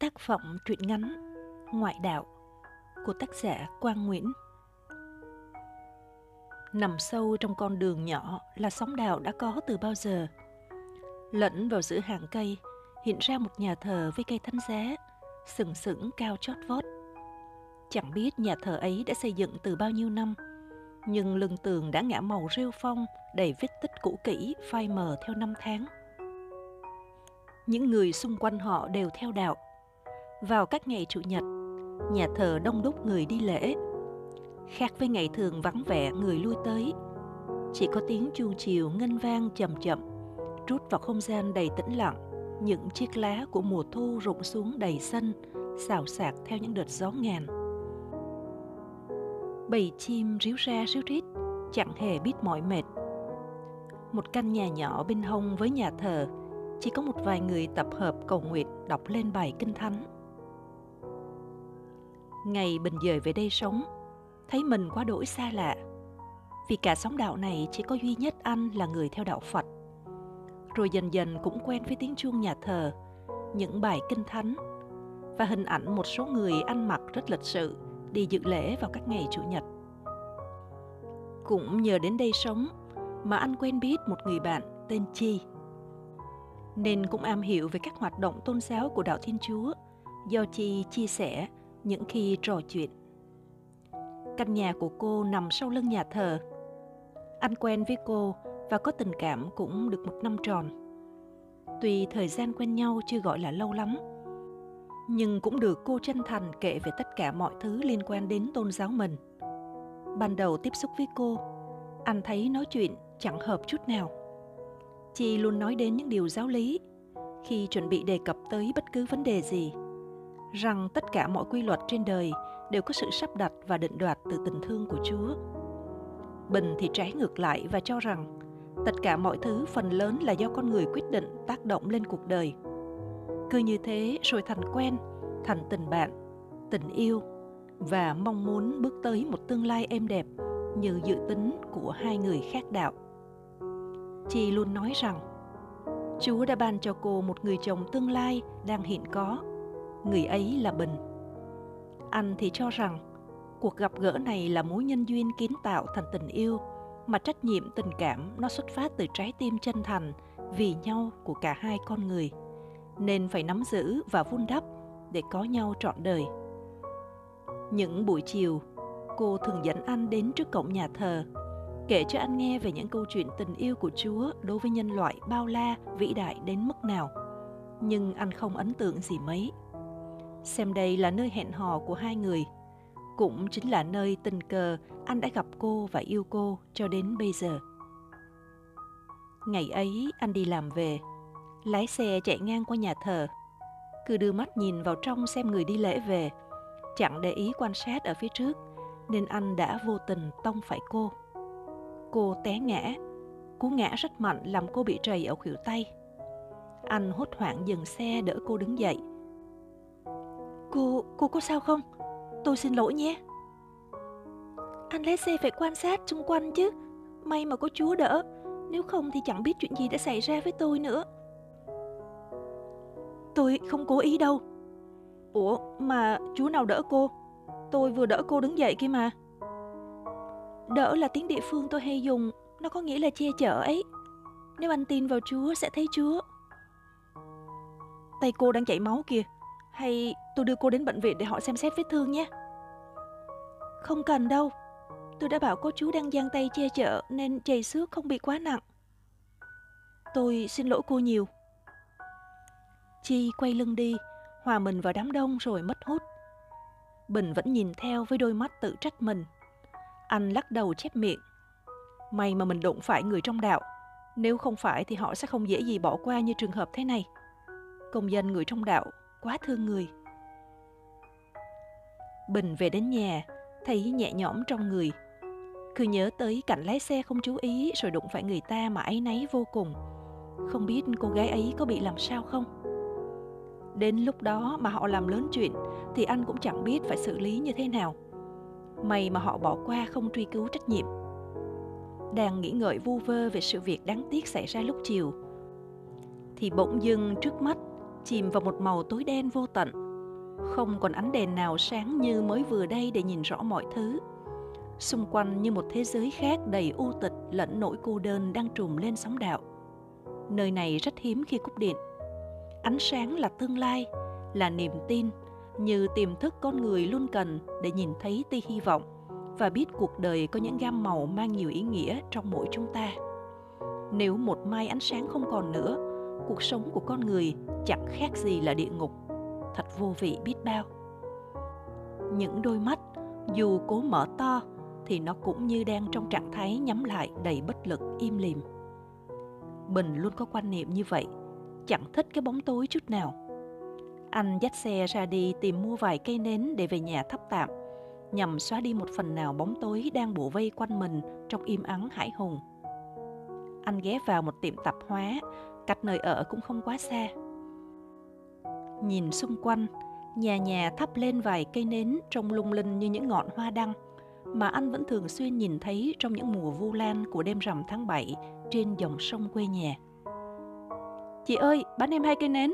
Tác phẩm truyện ngắn Ngoại đạo của tác giả Quang Nguyễn Nằm sâu trong con đường nhỏ là sóng đạo đã có từ bao giờ. Lẫn vào giữa hàng cây, hiện ra một nhà thờ với cây thánh giá, sừng sững cao chót vót. Chẳng biết nhà thờ ấy đã xây dựng từ bao nhiêu năm, nhưng lưng tường đã ngã màu rêu phong đầy vết tích cũ kỹ phai mờ theo năm tháng. Những người xung quanh họ đều theo đạo, vào các ngày chủ nhật, nhà thờ đông đúc người đi lễ. Khác với ngày thường vắng vẻ người lui tới, chỉ có tiếng chuông chiều ngân vang chậm chậm, rút vào không gian đầy tĩnh lặng. Những chiếc lá của mùa thu rụng xuống đầy sân, xào xạc theo những đợt gió ngàn. Bầy chim ríu ra ríu rít, chẳng hề biết mỏi mệt. Một căn nhà nhỏ bên hông với nhà thờ, chỉ có một vài người tập hợp cầu nguyện đọc lên bài kinh thánh Ngày Bình dời về đây sống, thấy mình quá đổi xa lạ. Vì cả sóng đạo này chỉ có duy nhất anh là người theo đạo Phật. Rồi dần dần cũng quen với tiếng chuông nhà thờ, những bài kinh thánh và hình ảnh một số người ăn mặc rất lịch sự đi dự lễ vào các ngày Chủ nhật. Cũng nhờ đến đây sống mà anh quen biết một người bạn tên Chi. Nên cũng am hiểu về các hoạt động tôn giáo của đạo Thiên Chúa do Chi chia sẻ những khi trò chuyện. Căn nhà của cô nằm sau lưng nhà thờ. Anh quen với cô và có tình cảm cũng được một năm tròn. Tuy thời gian quen nhau chưa gọi là lâu lắm, nhưng cũng được cô chân thành kể về tất cả mọi thứ liên quan đến tôn giáo mình. Ban đầu tiếp xúc với cô, anh thấy nói chuyện chẳng hợp chút nào. Chị luôn nói đến những điều giáo lý khi chuẩn bị đề cập tới bất cứ vấn đề gì rằng tất cả mọi quy luật trên đời đều có sự sắp đặt và định đoạt từ tình thương của Chúa. Bình thì trái ngược lại và cho rằng tất cả mọi thứ phần lớn là do con người quyết định tác động lên cuộc đời. Cứ như thế rồi thành quen, thành tình bạn, tình yêu và mong muốn bước tới một tương lai êm đẹp như dự tính của hai người khác đạo. Chị luôn nói rằng Chúa đã ban cho cô một người chồng tương lai đang hiện có người ấy là Bình. Anh thì cho rằng cuộc gặp gỡ này là mối nhân duyên kiến tạo thành tình yêu mà trách nhiệm tình cảm nó xuất phát từ trái tim chân thành vì nhau của cả hai con người nên phải nắm giữ và vun đắp để có nhau trọn đời. Những buổi chiều, cô thường dẫn anh đến trước cổng nhà thờ, kể cho anh nghe về những câu chuyện tình yêu của Chúa đối với nhân loại bao la, vĩ đại đến mức nào. Nhưng anh không ấn tượng gì mấy xem đây là nơi hẹn hò của hai người. Cũng chính là nơi tình cờ anh đã gặp cô và yêu cô cho đến bây giờ. Ngày ấy, anh đi làm về. Lái xe chạy ngang qua nhà thờ. Cứ đưa mắt nhìn vào trong xem người đi lễ về. Chẳng để ý quan sát ở phía trước, nên anh đã vô tình tông phải cô. Cô té ngã. Cú ngã rất mạnh làm cô bị trầy ở khuỷu tay. Anh hốt hoảng dừng xe đỡ cô đứng dậy. Cô, cô có sao không? Tôi xin lỗi nhé. Anh lái xe phải quan sát xung quanh chứ. May mà có Chúa đỡ. Nếu không thì chẳng biết chuyện gì đã xảy ra với tôi nữa. Tôi không cố ý đâu. Ủa, mà Chúa nào đỡ cô? Tôi vừa đỡ cô đứng dậy kia mà. Đỡ là tiếng địa phương tôi hay dùng, nó có nghĩa là che chở ấy. Nếu anh tin vào Chúa sẽ thấy Chúa. Tay cô đang chảy máu kìa, hay tôi đưa cô đến bệnh viện để họ xem xét vết thương nhé? Không cần đâu. Tôi đã bảo cô chú đang giang tay che chở nên chảy xước không bị quá nặng. Tôi xin lỗi cô nhiều. Chi quay lưng đi, hòa mình vào đám đông rồi mất hút. Bình vẫn nhìn theo với đôi mắt tự trách mình. Anh lắc đầu chép miệng. May mà mình đụng phải người trong đạo. Nếu không phải thì họ sẽ không dễ gì bỏ qua như trường hợp thế này. Công dân người trong đạo quá thương người. Bình về đến nhà, thấy nhẹ nhõm trong người. Cứ nhớ tới cảnh lái xe không chú ý rồi đụng phải người ta mà ấy nấy vô cùng. Không biết cô gái ấy có bị làm sao không? Đến lúc đó mà họ làm lớn chuyện thì anh cũng chẳng biết phải xử lý như thế nào. May mà họ bỏ qua không truy cứu trách nhiệm. Đang nghĩ ngợi vu vơ về sự việc đáng tiếc xảy ra lúc chiều thì bỗng dưng trước mắt chìm vào một màu tối đen vô tận Không còn ánh đèn nào sáng như mới vừa đây để nhìn rõ mọi thứ. Xung quanh như một thế giới khác đầy u tịch lẫn nỗi cô đơn đang trùm lên sóng đạo. Nơi này rất hiếm khi cúp điện. Ánh sáng là tương lai, là niềm tin, như tiềm thức con người luôn cần để nhìn thấy tia hy vọng và biết cuộc đời có những gam màu mang nhiều ý nghĩa trong mỗi chúng ta. Nếu một mai ánh sáng không còn nữa, cuộc sống của con người chẳng khác gì là địa ngục, thật vô vị biết bao. Những đôi mắt, dù cố mở to, thì nó cũng như đang trong trạng thái nhắm lại đầy bất lực im lìm. Bình luôn có quan niệm như vậy, chẳng thích cái bóng tối chút nào. Anh dắt xe ra đi tìm mua vài cây nến để về nhà thắp tạm, nhằm xóa đi một phần nào bóng tối đang bủa vây quanh mình trong im ắng hải hùng. Anh ghé vào một tiệm tạp hóa, cách nơi ở cũng không quá xa. Nhìn xung quanh, nhà nhà thắp lên vài cây nến trông lung linh như những ngọn hoa đăng mà anh vẫn thường xuyên nhìn thấy trong những mùa vu lan của đêm rằm tháng 7 trên dòng sông quê nhà. Chị ơi, bán em hai cây nến.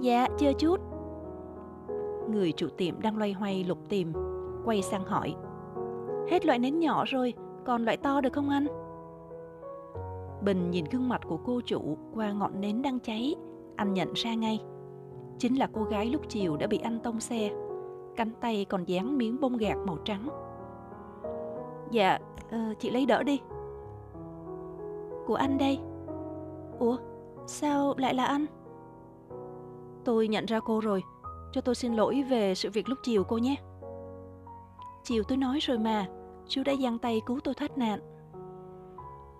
Dạ, chưa chút. Người chủ tiệm đang loay hoay lục tìm, quay sang hỏi. Hết loại nến nhỏ rồi, còn loại to được không anh? Bình nhìn gương mặt của cô chủ qua ngọn nến đang cháy, anh nhận ra ngay. Chính là cô gái lúc chiều đã bị anh tông xe, cánh tay còn dán miếng bông gạc màu trắng. Dạ, uh, chị lấy đỡ đi. Của anh đây. Ủa, sao lại là anh? Tôi nhận ra cô rồi, cho tôi xin lỗi về sự việc lúc chiều cô nhé. Chiều tôi nói rồi mà, chú đã giang tay cứu tôi thoát nạn.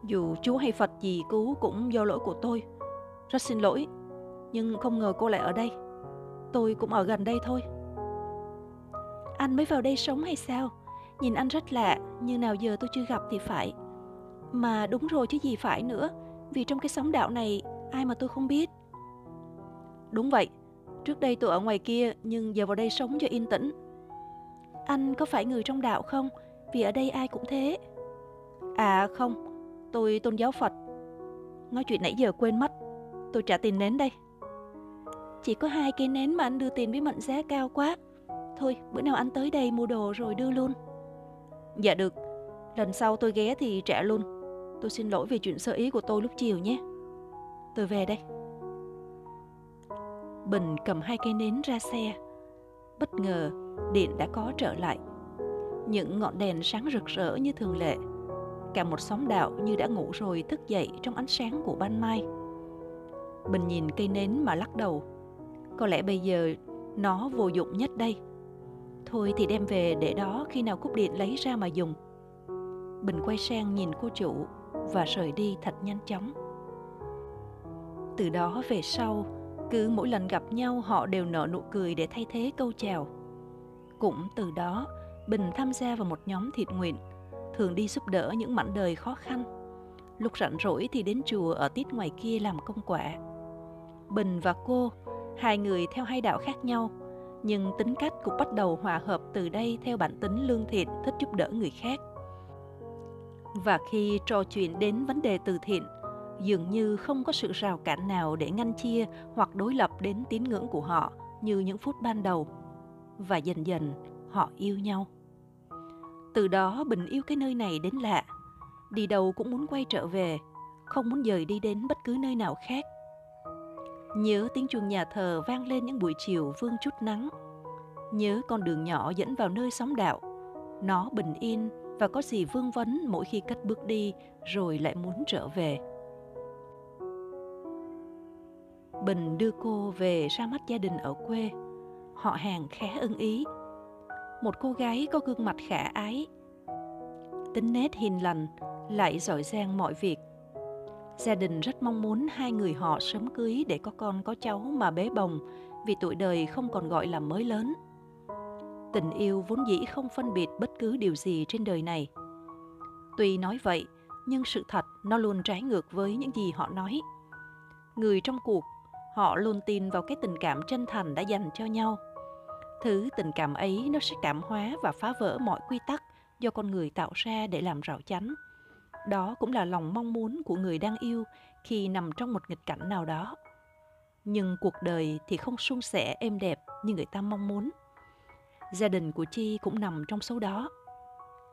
Dù chúa hay Phật gì cứu cũng do lỗi của tôi. Rất xin lỗi, nhưng không ngờ cô lại ở đây. Tôi cũng ở gần đây thôi. Anh mới vào đây sống hay sao? Nhìn anh rất lạ, như nào giờ tôi chưa gặp thì phải. Mà đúng rồi chứ gì phải nữa, vì trong cái sóng đạo này ai mà tôi không biết. Đúng vậy, trước đây tôi ở ngoài kia nhưng giờ vào đây sống cho yên tĩnh. Anh có phải người trong đạo không? Vì ở đây ai cũng thế. À không, tôi tôn giáo Phật. Nói chuyện nãy giờ quên mất, tôi trả tiền nến đây. Chỉ có hai cây nến mà anh đưa tiền với mệnh giá cao quá. Thôi, bữa nào anh tới đây mua đồ rồi đưa luôn. Dạ được, lần sau tôi ghé thì trả luôn. Tôi xin lỗi vì chuyện sơ ý của tôi lúc chiều nhé. Tôi về đây. Bình cầm hai cây nến ra xe. Bất ngờ, điện đã có trở lại. Những ngọn đèn sáng rực rỡ như thường lệ. Cả một xóm đạo như đã ngủ rồi thức dậy trong ánh sáng của ban mai. Bình nhìn cây nến mà lắc đầu. Có lẽ bây giờ nó vô dụng nhất đây. Thôi thì đem về để đó khi nào cúp điện lấy ra mà dùng. Bình quay sang nhìn cô chủ và rời đi thật nhanh chóng. Từ đó về sau, cứ mỗi lần gặp nhau họ đều nở nụ cười để thay thế câu chào. Cũng từ đó, Bình tham gia vào một nhóm thiện nguyện, thường đi giúp đỡ những mảnh đời khó khăn. Lúc rảnh rỗi thì đến chùa ở tít ngoài kia làm công quả. Bình và cô, hai người theo hai đạo khác nhau, nhưng tính cách cũng bắt đầu hòa hợp từ đây theo bản tính lương thiện thích giúp đỡ người khác. Và khi trò chuyện đến vấn đề từ thiện, dường như không có sự rào cản nào để ngăn chia hoặc đối lập đến tín ngưỡng của họ như những phút ban đầu. Và dần dần họ yêu nhau. Từ đó Bình yêu cái nơi này đến lạ. Đi đâu cũng muốn quay trở về, không muốn dời đi đến bất cứ nơi nào khác. Nhớ tiếng chuông nhà thờ vang lên những buổi chiều vương chút nắng. Nhớ con đường nhỏ dẫn vào nơi sóng đạo. Nó bình yên và có gì vương vấn mỗi khi cất bước đi rồi lại muốn trở về. Bình đưa cô về ra mắt gia đình ở quê. Họ hàng khá ưng ý. Một cô gái có gương mặt khả ái. Tính nét hiền lành, lại giỏi giang mọi việc. Gia đình rất mong muốn hai người họ sớm cưới để có con có cháu mà bế bồng vì tuổi đời không còn gọi là mới lớn. Tình yêu vốn dĩ không phân biệt bất cứ điều gì trên đời này. Tuy nói vậy, nhưng sự thật nó luôn trái ngược với những gì họ nói. Người trong cuộc, họ luôn tin vào cái tình cảm chân thành đã dành cho nhau. Thứ tình cảm ấy nó sẽ cảm hóa và phá vỡ mọi quy tắc do con người tạo ra để làm rào chắn. Đó cũng là lòng mong muốn của người đang yêu khi nằm trong một nghịch cảnh nào đó. Nhưng cuộc đời thì không suôn sẻ êm đẹp như người ta mong muốn. Gia đình của Chi cũng nằm trong số đó.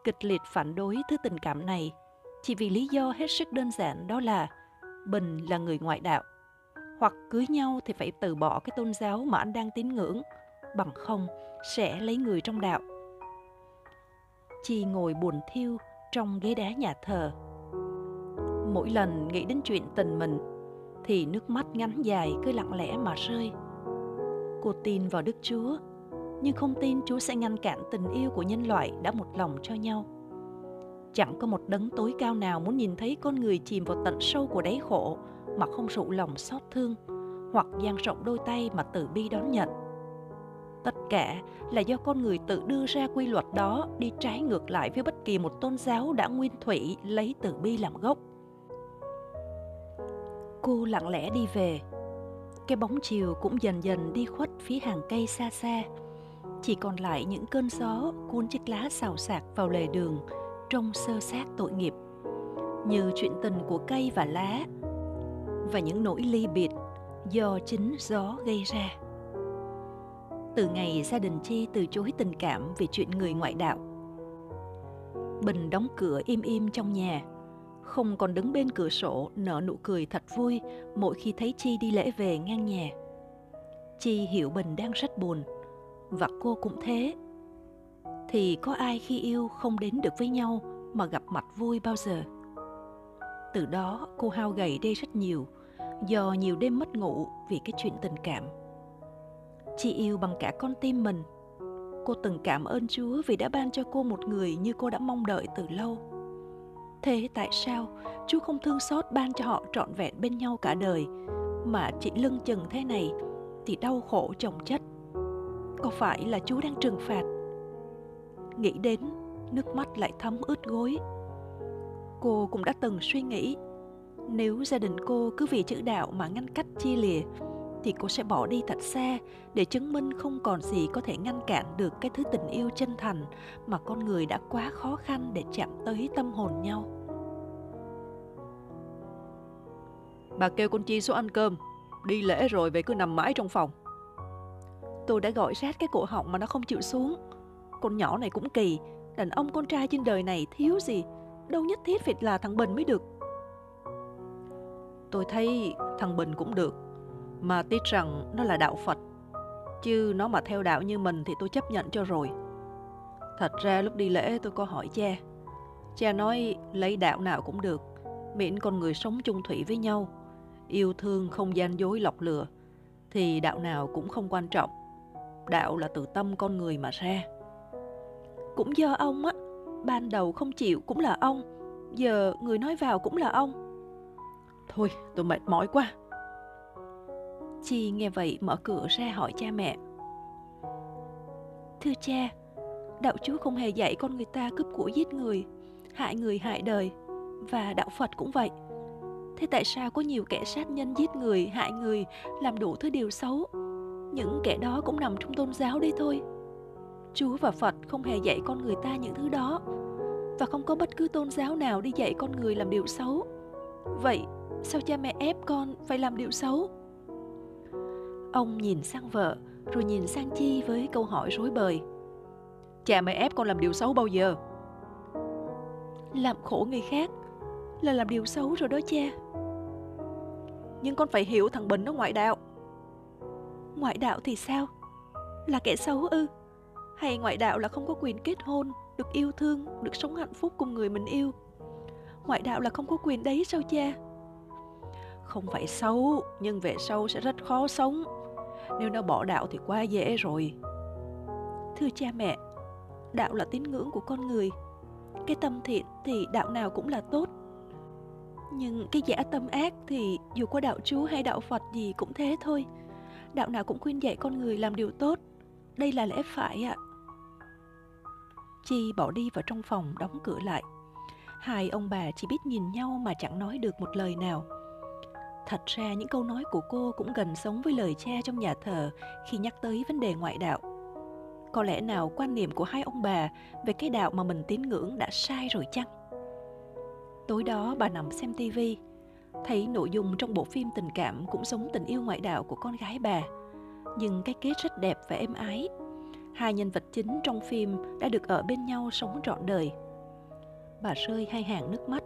Kịch liệt phản đối thứ tình cảm này chỉ vì lý do hết sức đơn giản đó là Bình là người ngoại đạo. Hoặc cưới nhau thì phải từ bỏ cái tôn giáo mà anh đang tín ngưỡng, bằng không sẽ lấy người trong đạo. Chi ngồi buồn thiêu trong ghế đá nhà thờ. Mỗi lần nghĩ đến chuyện tình mình thì nước mắt ngắn dài cứ lặng lẽ mà rơi. Cô tin vào Đức Chúa, nhưng không tin Chúa sẽ ngăn cản tình yêu của nhân loại đã một lòng cho nhau. Chẳng có một đấng tối cao nào muốn nhìn thấy con người chìm vào tận sâu của đáy khổ mà không rụ lòng xót thương hoặc dang rộng đôi tay mà từ bi đón nhận. Tất cả là do con người tự đưa ra quy luật đó đi trái ngược lại với bất kỳ một tôn giáo đã nguyên thủy lấy từ bi làm gốc. Cô lặng lẽ đi về. Cái bóng chiều cũng dần dần đi khuất phía hàng cây xa xa. Chỉ còn lại những cơn gió cuốn chiếc lá xào xạc vào lề đường, trông sơ sát tội nghiệp, như chuyện tình của cây và lá và những nỗi ly biệt do chính gió gây ra từ ngày gia đình chi từ chối tình cảm vì chuyện người ngoại đạo. Bình đóng cửa im im trong nhà, không còn đứng bên cửa sổ nở nụ cười thật vui mỗi khi thấy chi đi lễ về ngang nhà. Chi hiểu bình đang rất buồn, và cô cũng thế. Thì có ai khi yêu không đến được với nhau mà gặp mặt vui bao giờ? Từ đó cô hao gầy đi rất nhiều, do nhiều đêm mất ngủ vì cái chuyện tình cảm chị yêu bằng cả con tim mình. Cô từng cảm ơn chúa vì đã ban cho cô một người như cô đã mong đợi từ lâu. Thế tại sao chúa không thương xót ban cho họ trọn vẹn bên nhau cả đời, mà chị lưng chừng thế này thì đau khổ chồng chất? Có phải là chúa đang trừng phạt? Nghĩ đến, nước mắt lại thấm ướt gối. Cô cũng đã từng suy nghĩ, nếu gia đình cô cứ vì chữ đạo mà ngăn cách chia lìa thì cô sẽ bỏ đi thật xa để chứng minh không còn gì có thể ngăn cản được cái thứ tình yêu chân thành mà con người đã quá khó khăn để chạm tới tâm hồn nhau. Bà kêu con Chi xuống ăn cơm, đi lễ rồi về cứ nằm mãi trong phòng. Tôi đã gọi rát cái cổ họng mà nó không chịu xuống. Con nhỏ này cũng kỳ, đàn ông con trai trên đời này thiếu gì, đâu nhất thiết phải là thằng Bình mới được. Tôi thấy thằng Bình cũng được, mà tin rằng nó là đạo Phật. Chứ nó mà theo đạo như mình thì tôi chấp nhận cho rồi. Thật ra lúc đi lễ tôi có hỏi cha. Cha nói lấy đạo nào cũng được, miễn con người sống chung thủy với nhau, yêu thương không gian dối lọc lừa, thì đạo nào cũng không quan trọng. Đạo là từ tâm con người mà ra cũng do ông á ban đầu không chịu cũng là ông giờ người nói vào cũng là ông thôi tôi mệt mỏi quá chi nghe vậy mở cửa ra hỏi cha mẹ thưa cha, đạo chúa không hề dạy con người ta cướp của giết người, hại người hại đời, và đạo phật cũng vậy thế tại sao có nhiều kẻ sát nhân giết người, hại người, làm đủ thứ điều xấu những kẻ đó cũng nằm trong tôn giáo đấy thôi Chúa và Phật không hề dạy con người ta những thứ đó, và không có bất cứ tôn giáo nào đi dạy con người làm điều xấu. Vậy sao cha mẹ ép con phải làm điều xấu? Ông nhìn sang vợ rồi nhìn sang Chi với câu hỏi rối bời. Cha mẹ ép con làm điều xấu bao giờ? Làm khổ người khác là làm điều xấu rồi đó cha. Nhưng con phải hiểu thằng Bình nó ngoại đạo. Ngoại đạo thì sao? Là kẻ xấu ư? hay ngoại đạo là không có quyền kết hôn được yêu thương được sống hạnh phúc cùng người mình yêu ngoại đạo là không có quyền đấy sao cha không phải xấu nhưng về sau sẽ rất khó sống nếu nó bỏ đạo thì quá dễ rồi thưa cha mẹ, đạo là tín ngưỡng của con người cái tâm thiện thì đạo nào cũng là tốt nhưng cái giả tâm ác thì dù có đạo chúa hay đạo phật gì cũng thế thôi đạo nào cũng khuyên dạy con người làm điều tốt đây là lẽ phải ạ à. Chi bỏ đi vào trong phòng đóng cửa lại. Hai ông bà chỉ biết nhìn nhau mà chẳng nói được một lời nào. Thật ra những câu nói của cô cũng gần sống với lời cha trong nhà thờ khi nhắc tới vấn đề ngoại đạo. Có lẽ nào quan niệm của hai ông bà về cái đạo mà mình tín ngưỡng đã sai rồi chăng? Tối đó bà nằm xem tivi, thấy nội dung trong bộ phim tình cảm cũng giống tình yêu ngoại đạo của con gái bà. Nhưng cái kết rất đẹp và êm ái. Hai nhân vật chính trong phim đã được ở bên nhau sống trọn đời. Bà rơi hai hàng nước mắt.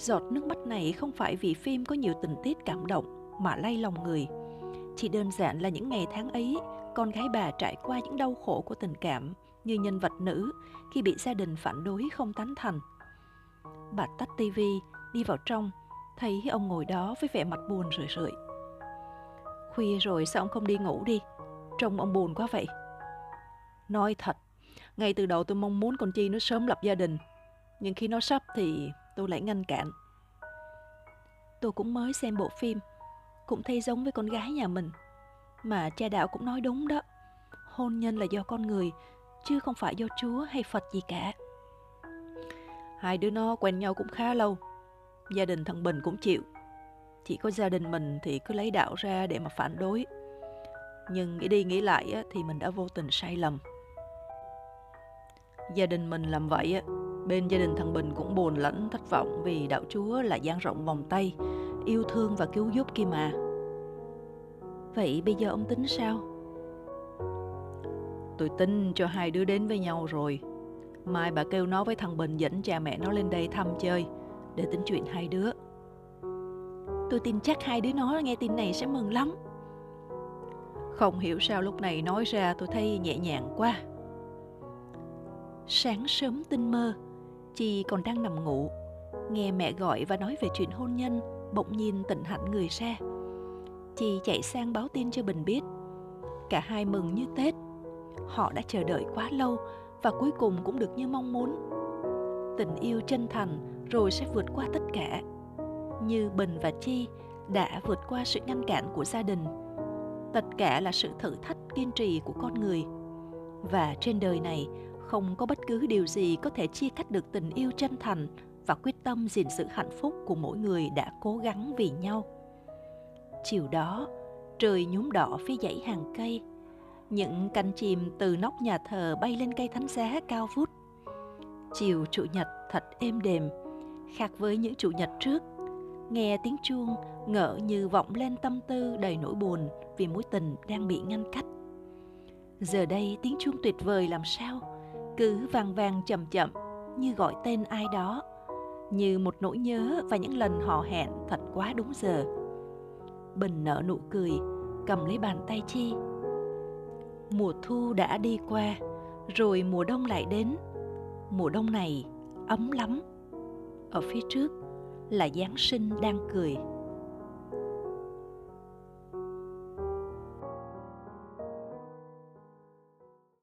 Giọt nước mắt này không phải vì phim có nhiều tình tiết cảm động mà lay lòng người. Chỉ đơn giản là những ngày tháng ấy, con gái bà trải qua những đau khổ của tình cảm như nhân vật nữ khi bị gia đình phản đối không tán thành. Bà tắt tivi, đi vào trong, thấy ông ngồi đó với vẻ mặt buồn rười rượi. Khuya rồi sao ông không đi ngủ đi? Trông ông buồn quá vậy. Nói thật, ngay từ đầu tôi mong muốn con Chi nó sớm lập gia đình. Nhưng khi nó sắp thì tôi lại ngăn cản. Tôi cũng mới xem bộ phim, cũng thấy giống với con gái nhà mình. Mà cha đạo cũng nói đúng đó. Hôn nhân là do con người, chứ không phải do Chúa hay Phật gì cả. Hai đứa nó quen nhau cũng khá lâu. Gia đình thằng Bình cũng chịu. Chỉ có gia đình mình thì cứ lấy đạo ra để mà phản đối. Nhưng nghĩ đi nghĩ lại thì mình đã vô tình sai lầm. Gia đình mình làm vậy, bên gia đình thằng Bình cũng buồn lẫn thất vọng vì đạo Chúa là dang rộng vòng tay, yêu thương và cứu giúp kia mà. Vậy bây giờ ông tính sao? Tôi tin cho hai đứa đến với nhau rồi. Mai bà kêu nó với thằng Bình dẫn cha mẹ nó lên đây thăm chơi để tính chuyện hai đứa. Tôi tin chắc hai đứa nó nghe tin này sẽ mừng lắm. Không hiểu sao lúc này nói ra tôi thấy nhẹ nhàng quá. Sáng sớm tinh mơ, Chi còn đang nằm ngủ. Nghe mẹ gọi và nói về chuyện hôn nhân, bỗng nhiên tỉnh hẳn người ra. Chi chạy sang báo tin cho Bình biết. Cả hai mừng như Tết. Họ đã chờ đợi quá lâu và cuối cùng cũng được như mong muốn. Tình yêu chân thành rồi sẽ vượt qua tất cả. Như Bình và Chi đã vượt qua sự ngăn cản của gia đình. Tất cả là sự thử thách kiên trì của con người. Và trên đời này không có bất cứ điều gì có thể chia cắt được tình yêu chân thành và quyết tâm gìn giữ hạnh phúc của mỗi người đã cố gắng vì nhau. Chiều đó, trời nhúm đỏ phía dãy hàng cây. Những cánh chim từ nóc nhà thờ bay lên cây thánh giá cao vút. Chiều chủ nhật thật êm đềm, khác với những chủ nhật trước. Nghe tiếng chuông ngỡ như vọng lên tâm tư đầy nỗi buồn vì mối tình đang bị ngăn cách. Giờ đây tiếng chuông tuyệt vời làm sao? Cứ vang vang chậm chậm như gọi tên ai đó, như một nỗi nhớ và những lần hò hẹn thật quá đúng giờ. Bình nở nụ cười, cầm lấy bàn tay Chi. Mùa thu đã đi qua, rồi mùa đông lại đến. Mùa đông này ấm lắm. Ở phía trước là Giáng sinh đang cười.